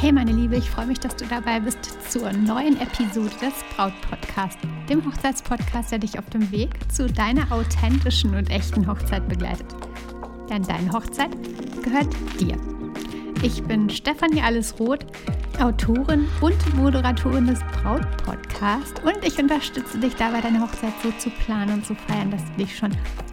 Hey meine Liebe, ich freue mich, dass du dabei bist zur neuen Episode des Braut Podcast, dem Hochzeitspodcast, der dich auf dem Weg zu deiner authentischen und echten Hochzeit begleitet. Denn deine Hochzeit gehört dir. Ich bin Stefanie Allesroth, Autorin und Moderatorin des Braut Podcast. Und ich unterstütze dich dabei, deine Hochzeit so zu planen und zu feiern, dass du dich schon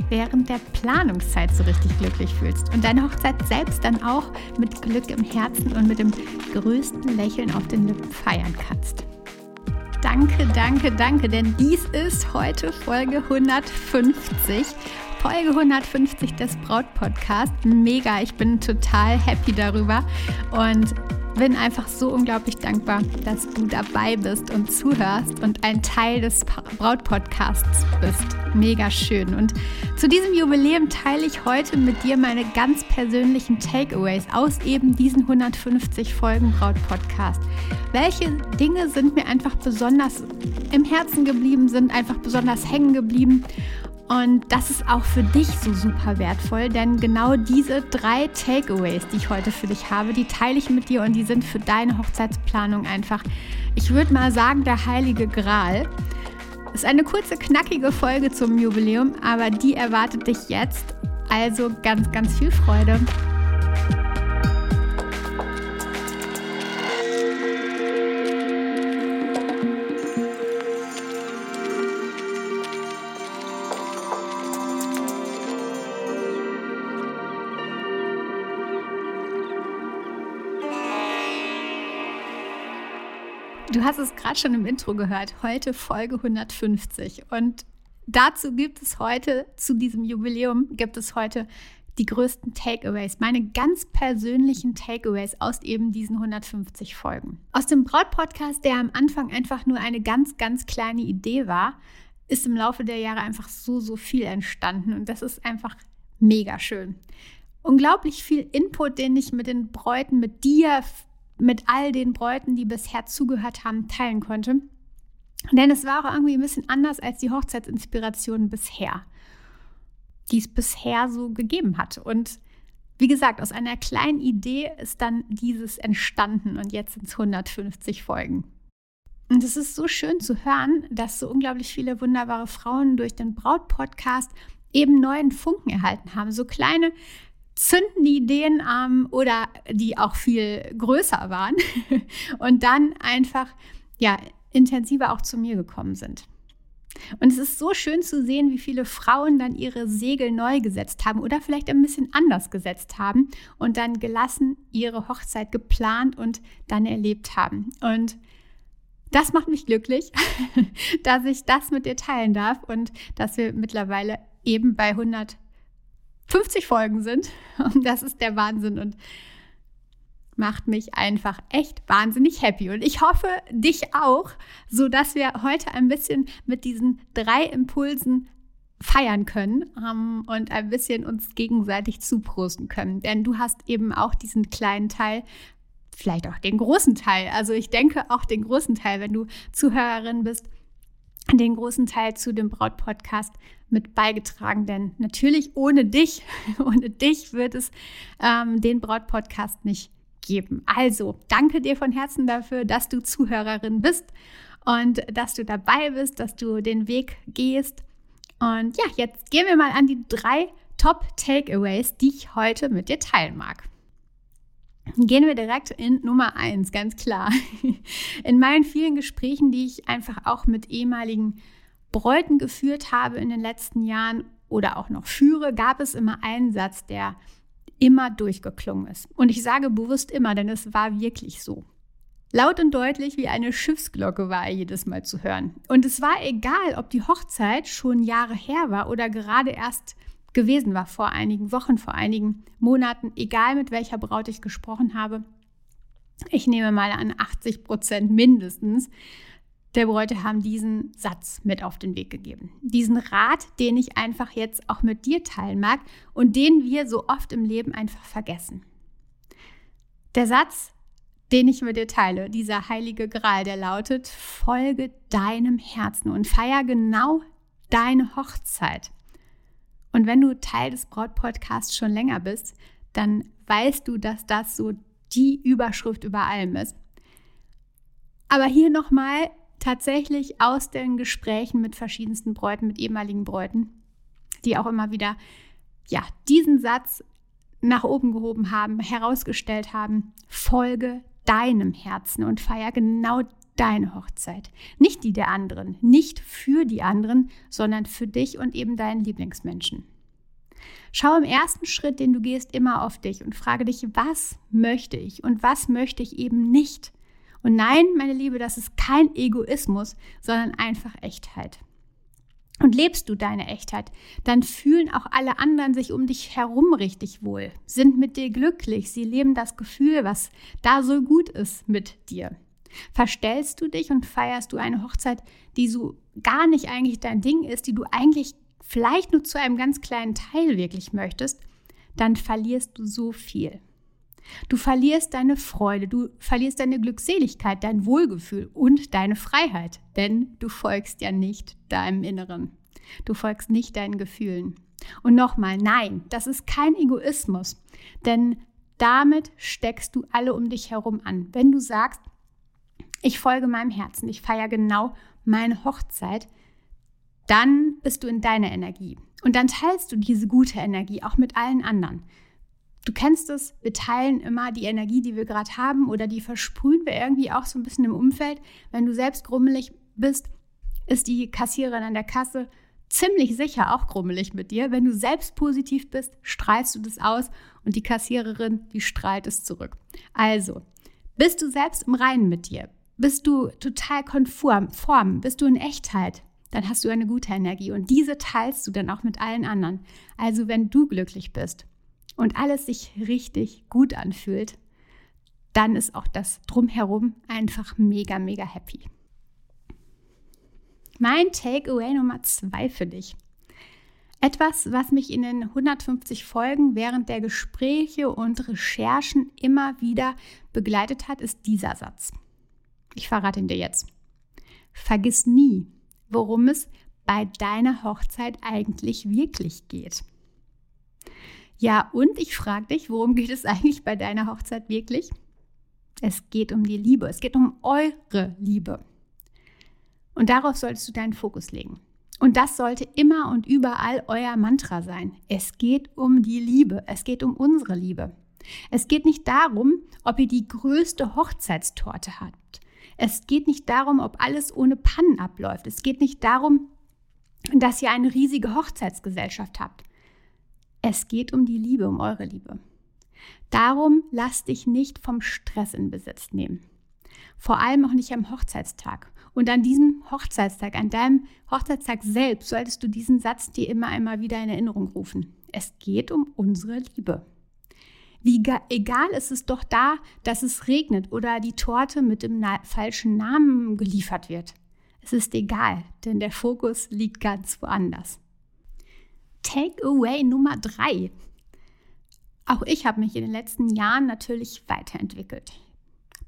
während der Planungszeit so richtig glücklich fühlst. Und deine Hochzeit selbst dann auch mit Glück im Herzen und mit dem größten Lächeln auf den Lippen feiern kannst. Danke, danke, danke, denn dies ist heute Folge 150 Folge 150 des Braut-Podcasts. Mega, ich bin total happy darüber und bin einfach so unglaublich dankbar, dass du dabei bist und zuhörst und ein Teil des Braut-Podcasts bist. Mega schön. Und zu diesem Jubiläum teile ich heute mit dir meine ganz persönlichen Takeaways aus eben diesen 150 Folgen Braut-Podcast. Welche Dinge sind mir einfach besonders im Herzen geblieben, sind einfach besonders hängen geblieben und das ist auch für dich so super wertvoll, denn genau diese drei Takeaways, die ich heute für dich habe, die teile ich mit dir und die sind für deine Hochzeitsplanung einfach, ich würde mal sagen, der heilige Gral. Ist eine kurze, knackige Folge zum Jubiläum, aber die erwartet dich jetzt. Also ganz, ganz viel Freude. Hast es gerade schon im Intro gehört. Heute Folge 150. Und dazu gibt es heute, zu diesem Jubiläum, gibt es heute die größten Takeaways, meine ganz persönlichen Takeaways aus eben diesen 150 Folgen. Aus dem Braut-Podcast, der am Anfang einfach nur eine ganz, ganz kleine Idee war, ist im Laufe der Jahre einfach so, so viel entstanden. Und das ist einfach mega schön. Unglaublich viel Input, den ich mit den Bräuten, mit dir, mit all den Bräuten, die bisher zugehört haben, teilen konnte. Denn es war auch irgendwie ein bisschen anders als die Hochzeitsinspiration bisher, die es bisher so gegeben hat. Und wie gesagt, aus einer kleinen Idee ist dann dieses entstanden und jetzt sind es 150 Folgen. Und es ist so schön zu hören, dass so unglaublich viele wunderbare Frauen durch den Braut-Podcast eben neuen Funken erhalten haben. So kleine zündende Ideen ähm, oder die auch viel größer waren und dann einfach ja intensiver auch zu mir gekommen sind. Und es ist so schön zu sehen, wie viele Frauen dann ihre Segel neu gesetzt haben oder vielleicht ein bisschen anders gesetzt haben und dann gelassen ihre Hochzeit geplant und dann erlebt haben. Und das macht mich glücklich, dass ich das mit dir teilen darf und dass wir mittlerweile eben bei 100 50 Folgen sind. Und das ist der Wahnsinn und macht mich einfach echt wahnsinnig happy. Und ich hoffe, dich auch, so dass wir heute ein bisschen mit diesen drei Impulsen feiern können ähm, und ein bisschen uns gegenseitig zuprosten können. Denn du hast eben auch diesen kleinen Teil, vielleicht auch den großen Teil. Also ich denke auch den großen Teil, wenn du Zuhörerin bist, den großen Teil zu dem Braut-Podcast mit beigetragen, denn natürlich ohne dich, ohne dich wird es ähm, den Braut-Podcast nicht geben. Also danke dir von Herzen dafür, dass du Zuhörerin bist und dass du dabei bist, dass du den Weg gehst. Und ja, jetzt gehen wir mal an die drei Top-Takeaways, die ich heute mit dir teilen mag. Gehen wir direkt in Nummer eins, ganz klar. In meinen vielen Gesprächen, die ich einfach auch mit ehemaligen Bräuten geführt habe in den letzten Jahren oder auch noch führe, gab es immer einen Satz, der immer durchgeklungen ist. Und ich sage bewusst immer, denn es war wirklich so. Laut und deutlich wie eine Schiffsglocke war er jedes Mal zu hören. Und es war egal, ob die Hochzeit schon Jahre her war oder gerade erst gewesen war, vor einigen Wochen, vor einigen Monaten, egal mit welcher Braut ich gesprochen habe. Ich nehme mal an 80 Prozent mindestens der Bräute haben diesen Satz mit auf den Weg gegeben. Diesen Rat, den ich einfach jetzt auch mit dir teilen mag und den wir so oft im Leben einfach vergessen. Der Satz, den ich mit dir teile, dieser heilige Gral, der lautet, folge deinem Herzen und feier genau deine Hochzeit. Und wenn du Teil des Brautpodcasts schon länger bist, dann weißt du, dass das so die Überschrift über allem ist. Aber hier nochmal tatsächlich aus den Gesprächen mit verschiedensten Bräuten, mit ehemaligen Bräuten, die auch immer wieder ja, diesen Satz nach oben gehoben haben, herausgestellt haben, folge deinem Herzen und feier genau deine Hochzeit. Nicht die der anderen, nicht für die anderen, sondern für dich und eben deinen Lieblingsmenschen. Schau im ersten Schritt, den du gehst, immer auf dich und frage dich, was möchte ich und was möchte ich eben nicht. Und nein, meine Liebe, das ist kein Egoismus, sondern einfach Echtheit. Und lebst du deine Echtheit, dann fühlen auch alle anderen sich um dich herum richtig wohl, sind mit dir glücklich, sie leben das Gefühl, was da so gut ist mit dir. Verstellst du dich und feierst du eine Hochzeit, die so gar nicht eigentlich dein Ding ist, die du eigentlich vielleicht nur zu einem ganz kleinen Teil wirklich möchtest, dann verlierst du so viel. Du verlierst deine Freude, du verlierst deine Glückseligkeit, dein Wohlgefühl und deine Freiheit, denn du folgst ja nicht deinem Inneren. Du folgst nicht deinen Gefühlen. Und nochmal, nein, das ist kein Egoismus, denn damit steckst du alle um dich herum an. Wenn du sagst, ich folge meinem Herzen, ich feiere genau meine Hochzeit, dann bist du in deiner Energie. Und dann teilst du diese gute Energie auch mit allen anderen. Du kennst es, wir teilen immer die Energie, die wir gerade haben oder die versprühen wir irgendwie auch so ein bisschen im Umfeld. Wenn du selbst grummelig bist, ist die Kassiererin an der Kasse ziemlich sicher auch grummelig mit dir. Wenn du selbst positiv bist, strahlst du das aus und die Kassiererin, die strahlt es zurück. Also, bist du selbst im Reinen mit dir? Bist du total konform, form, bist du in Echtheit? Dann hast du eine gute Energie und diese teilst du dann auch mit allen anderen. Also, wenn du glücklich bist und alles sich richtig gut anfühlt, dann ist auch das drumherum einfach mega, mega happy. Mein Takeaway Nummer zwei für dich. Etwas, was mich in den 150 Folgen während der Gespräche und Recherchen immer wieder begleitet hat, ist dieser Satz. Ich verrate ihn dir jetzt. Vergiss nie, worum es bei deiner Hochzeit eigentlich wirklich geht. Ja, und ich frage dich, worum geht es eigentlich bei deiner Hochzeit wirklich? Es geht um die Liebe, es geht um eure Liebe. Und darauf solltest du deinen Fokus legen. Und das sollte immer und überall euer Mantra sein. Es geht um die Liebe, es geht um unsere Liebe. Es geht nicht darum, ob ihr die größte Hochzeitstorte habt. Es geht nicht darum, ob alles ohne Pannen abläuft. Es geht nicht darum, dass ihr eine riesige Hochzeitsgesellschaft habt. Es geht um die Liebe, um eure Liebe. Darum lass dich nicht vom Stress in Besitz nehmen. Vor allem auch nicht am Hochzeitstag. Und an diesem Hochzeitstag, an deinem Hochzeitstag selbst, solltest du diesen Satz dir immer einmal wieder in Erinnerung rufen. Es geht um unsere Liebe. Wie egal ist es doch da, dass es regnet oder die Torte mit dem na falschen Namen geliefert wird. Es ist egal, denn der Fokus liegt ganz woanders. Takeaway Nummer drei. Auch ich habe mich in den letzten Jahren natürlich weiterentwickelt.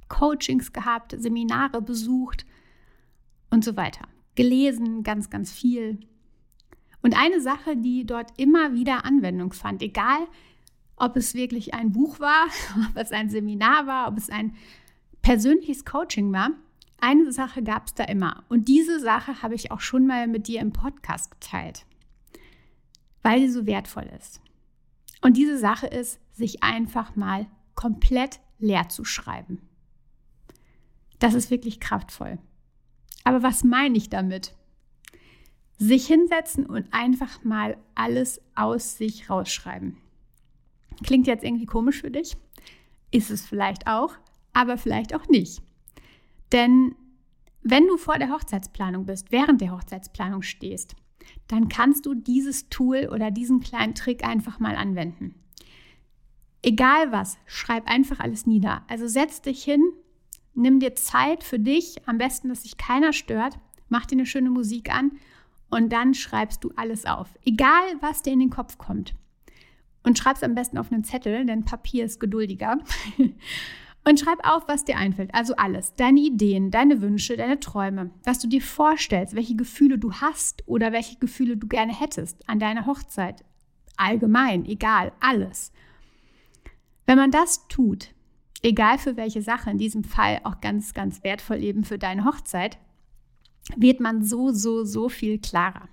Coachings gehabt, Seminare besucht und so weiter. Gelesen ganz, ganz viel. Und eine Sache, die dort immer wieder Anwendung fand, egal ob es wirklich ein Buch war, ob es ein Seminar war, ob es ein persönliches Coaching war, eine Sache gab es da immer. Und diese Sache habe ich auch schon mal mit dir im Podcast geteilt weil sie so wertvoll ist. Und diese Sache ist, sich einfach mal komplett leer zu schreiben. Das ist wirklich kraftvoll. Aber was meine ich damit? Sich hinsetzen und einfach mal alles aus sich rausschreiben. Klingt jetzt irgendwie komisch für dich? Ist es vielleicht auch, aber vielleicht auch nicht. Denn wenn du vor der Hochzeitsplanung bist, während der Hochzeitsplanung stehst, dann kannst du dieses Tool oder diesen kleinen Trick einfach mal anwenden. Egal was, schreib einfach alles nieder. Also setz dich hin, nimm dir Zeit für dich, am besten, dass sich keiner stört, mach dir eine schöne Musik an und dann schreibst du alles auf. Egal, was dir in den Kopf kommt. Und schreib's am besten auf einen Zettel, denn Papier ist geduldiger. Und schreib auf, was dir einfällt. Also alles. Deine Ideen, deine Wünsche, deine Träume, was du dir vorstellst, welche Gefühle du hast oder welche Gefühle du gerne hättest an deiner Hochzeit. Allgemein, egal, alles. Wenn man das tut, egal für welche Sache, in diesem Fall auch ganz, ganz wertvoll eben für deine Hochzeit, wird man so, so, so viel klarer.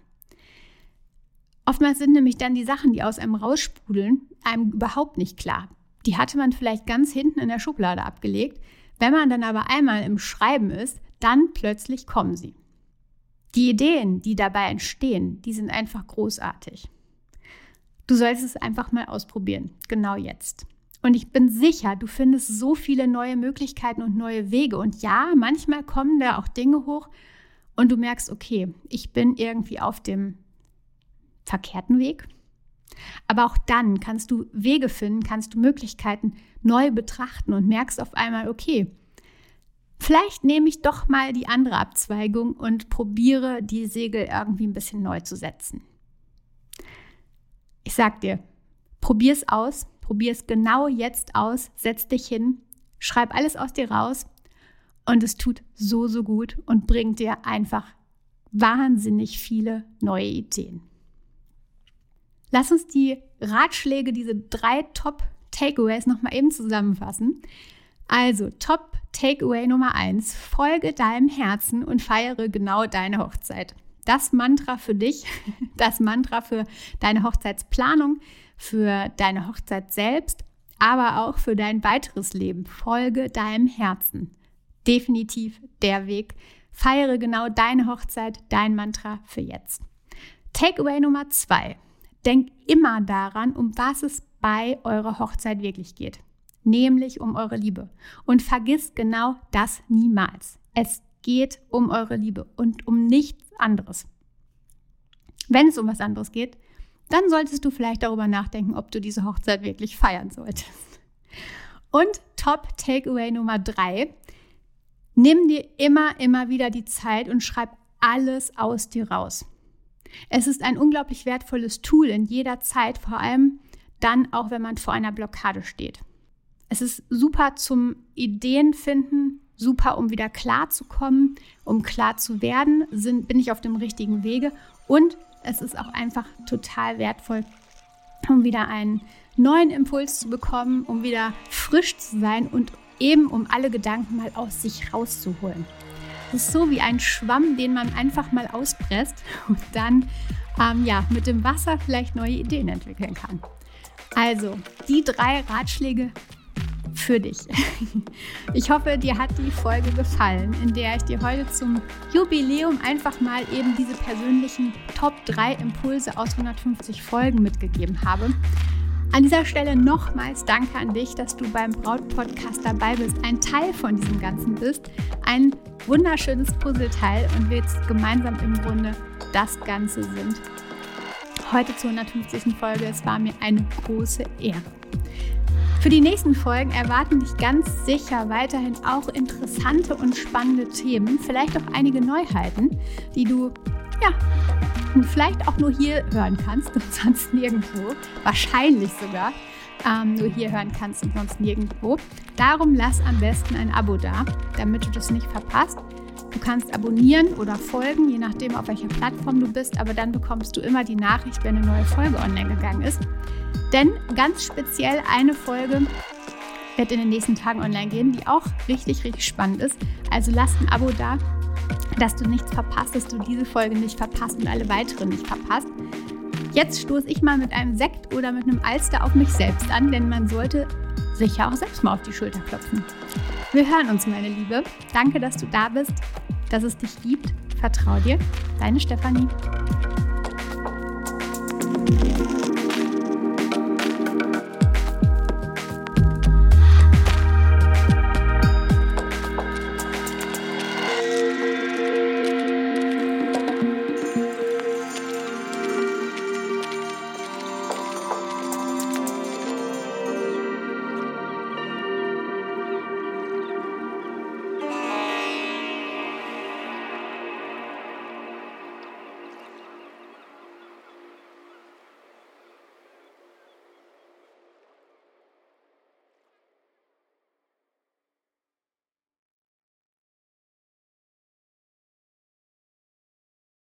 Oftmals sind nämlich dann die Sachen, die aus einem raussprudeln, einem überhaupt nicht klar. Die hatte man vielleicht ganz hinten in der Schublade abgelegt. Wenn man dann aber einmal im Schreiben ist, dann plötzlich kommen sie. Die Ideen, die dabei entstehen, die sind einfach großartig. Du sollst es einfach mal ausprobieren, genau jetzt. Und ich bin sicher, du findest so viele neue Möglichkeiten und neue Wege. Und ja, manchmal kommen da auch Dinge hoch und du merkst, okay, ich bin irgendwie auf dem verkehrten Weg. Aber auch dann kannst du Wege finden, kannst du Möglichkeiten neu betrachten und merkst auf einmal, okay, vielleicht nehme ich doch mal die andere Abzweigung und probiere die Segel irgendwie ein bisschen neu zu setzen. Ich sag dir, probier es aus, probier es genau jetzt aus, setz dich hin, schreib alles aus dir raus und es tut so, so gut und bringt dir einfach wahnsinnig viele neue Ideen. Lass uns die Ratschläge, diese drei Top-Takeaways nochmal eben zusammenfassen. Also, Top Takeaway Nummer eins: Folge deinem Herzen und feiere genau deine Hochzeit. Das Mantra für dich, das Mantra für deine Hochzeitsplanung, für deine Hochzeit selbst, aber auch für dein weiteres Leben. Folge deinem Herzen. Definitiv der Weg. Feiere genau deine Hochzeit, dein Mantra für jetzt. Takeaway Nummer zwei. Denk immer daran, um was es bei eurer Hochzeit wirklich geht, nämlich um eure Liebe. Und vergiss genau das niemals. Es geht um eure Liebe und um nichts anderes. Wenn es um was anderes geht, dann solltest du vielleicht darüber nachdenken, ob du diese Hochzeit wirklich feiern solltest. Und Top Takeaway Nummer drei. Nimm dir immer, immer wieder die Zeit und schreib alles aus dir raus. Es ist ein unglaublich wertvolles Tool in jeder Zeit, vor allem dann auch, wenn man vor einer Blockade steht. Es ist super zum Ideenfinden, super, um wieder klar zu kommen, um klar zu werden, sind, bin ich auf dem richtigen Wege und es ist auch einfach total wertvoll, um wieder einen neuen Impuls zu bekommen, um wieder frisch zu sein und eben um alle Gedanken mal aus sich rauszuholen. Das ist so wie ein Schwamm, den man einfach mal auspresst und dann ähm, ja, mit dem Wasser vielleicht neue Ideen entwickeln kann. Also, die drei Ratschläge für dich. Ich hoffe, dir hat die Folge gefallen, in der ich dir heute zum Jubiläum einfach mal eben diese persönlichen Top 3 Impulse aus 150 Folgen mitgegeben habe. An dieser Stelle nochmals danke an dich, dass du beim Braut-Podcast dabei bist, ein Teil von diesem Ganzen bist, ein wunderschönes Puzzleteil und wir jetzt gemeinsam im Grunde das Ganze sind. Heute zur 150. Folge, es war mir eine große Ehre. Für die nächsten Folgen erwarten dich ganz sicher weiterhin auch interessante und spannende Themen, vielleicht auch einige Neuheiten, die du ja vielleicht auch nur hier hören kannst und sonst nirgendwo, wahrscheinlich sogar ähm, nur hier hören kannst und sonst nirgendwo. Darum lass am besten ein Abo da, damit du das nicht verpasst. Du kannst abonnieren oder folgen, je nachdem, auf welcher Plattform du bist, aber dann bekommst du immer die Nachricht, wenn eine neue Folge online gegangen ist. Denn ganz speziell eine Folge wird in den nächsten Tagen online gehen, die auch richtig, richtig spannend ist. Also lass ein Abo da, dass du nichts verpasst, dass du diese Folge nicht verpasst und alle weiteren nicht verpasst. Jetzt stoße ich mal mit einem Sekt oder mit einem Alster auf mich selbst an, denn man sollte sich ja auch selbst mal auf die Schulter klopfen. Wir hören uns, meine Liebe. Danke, dass du da bist, dass es dich gibt. Vertrau dir. Deine Stefanie.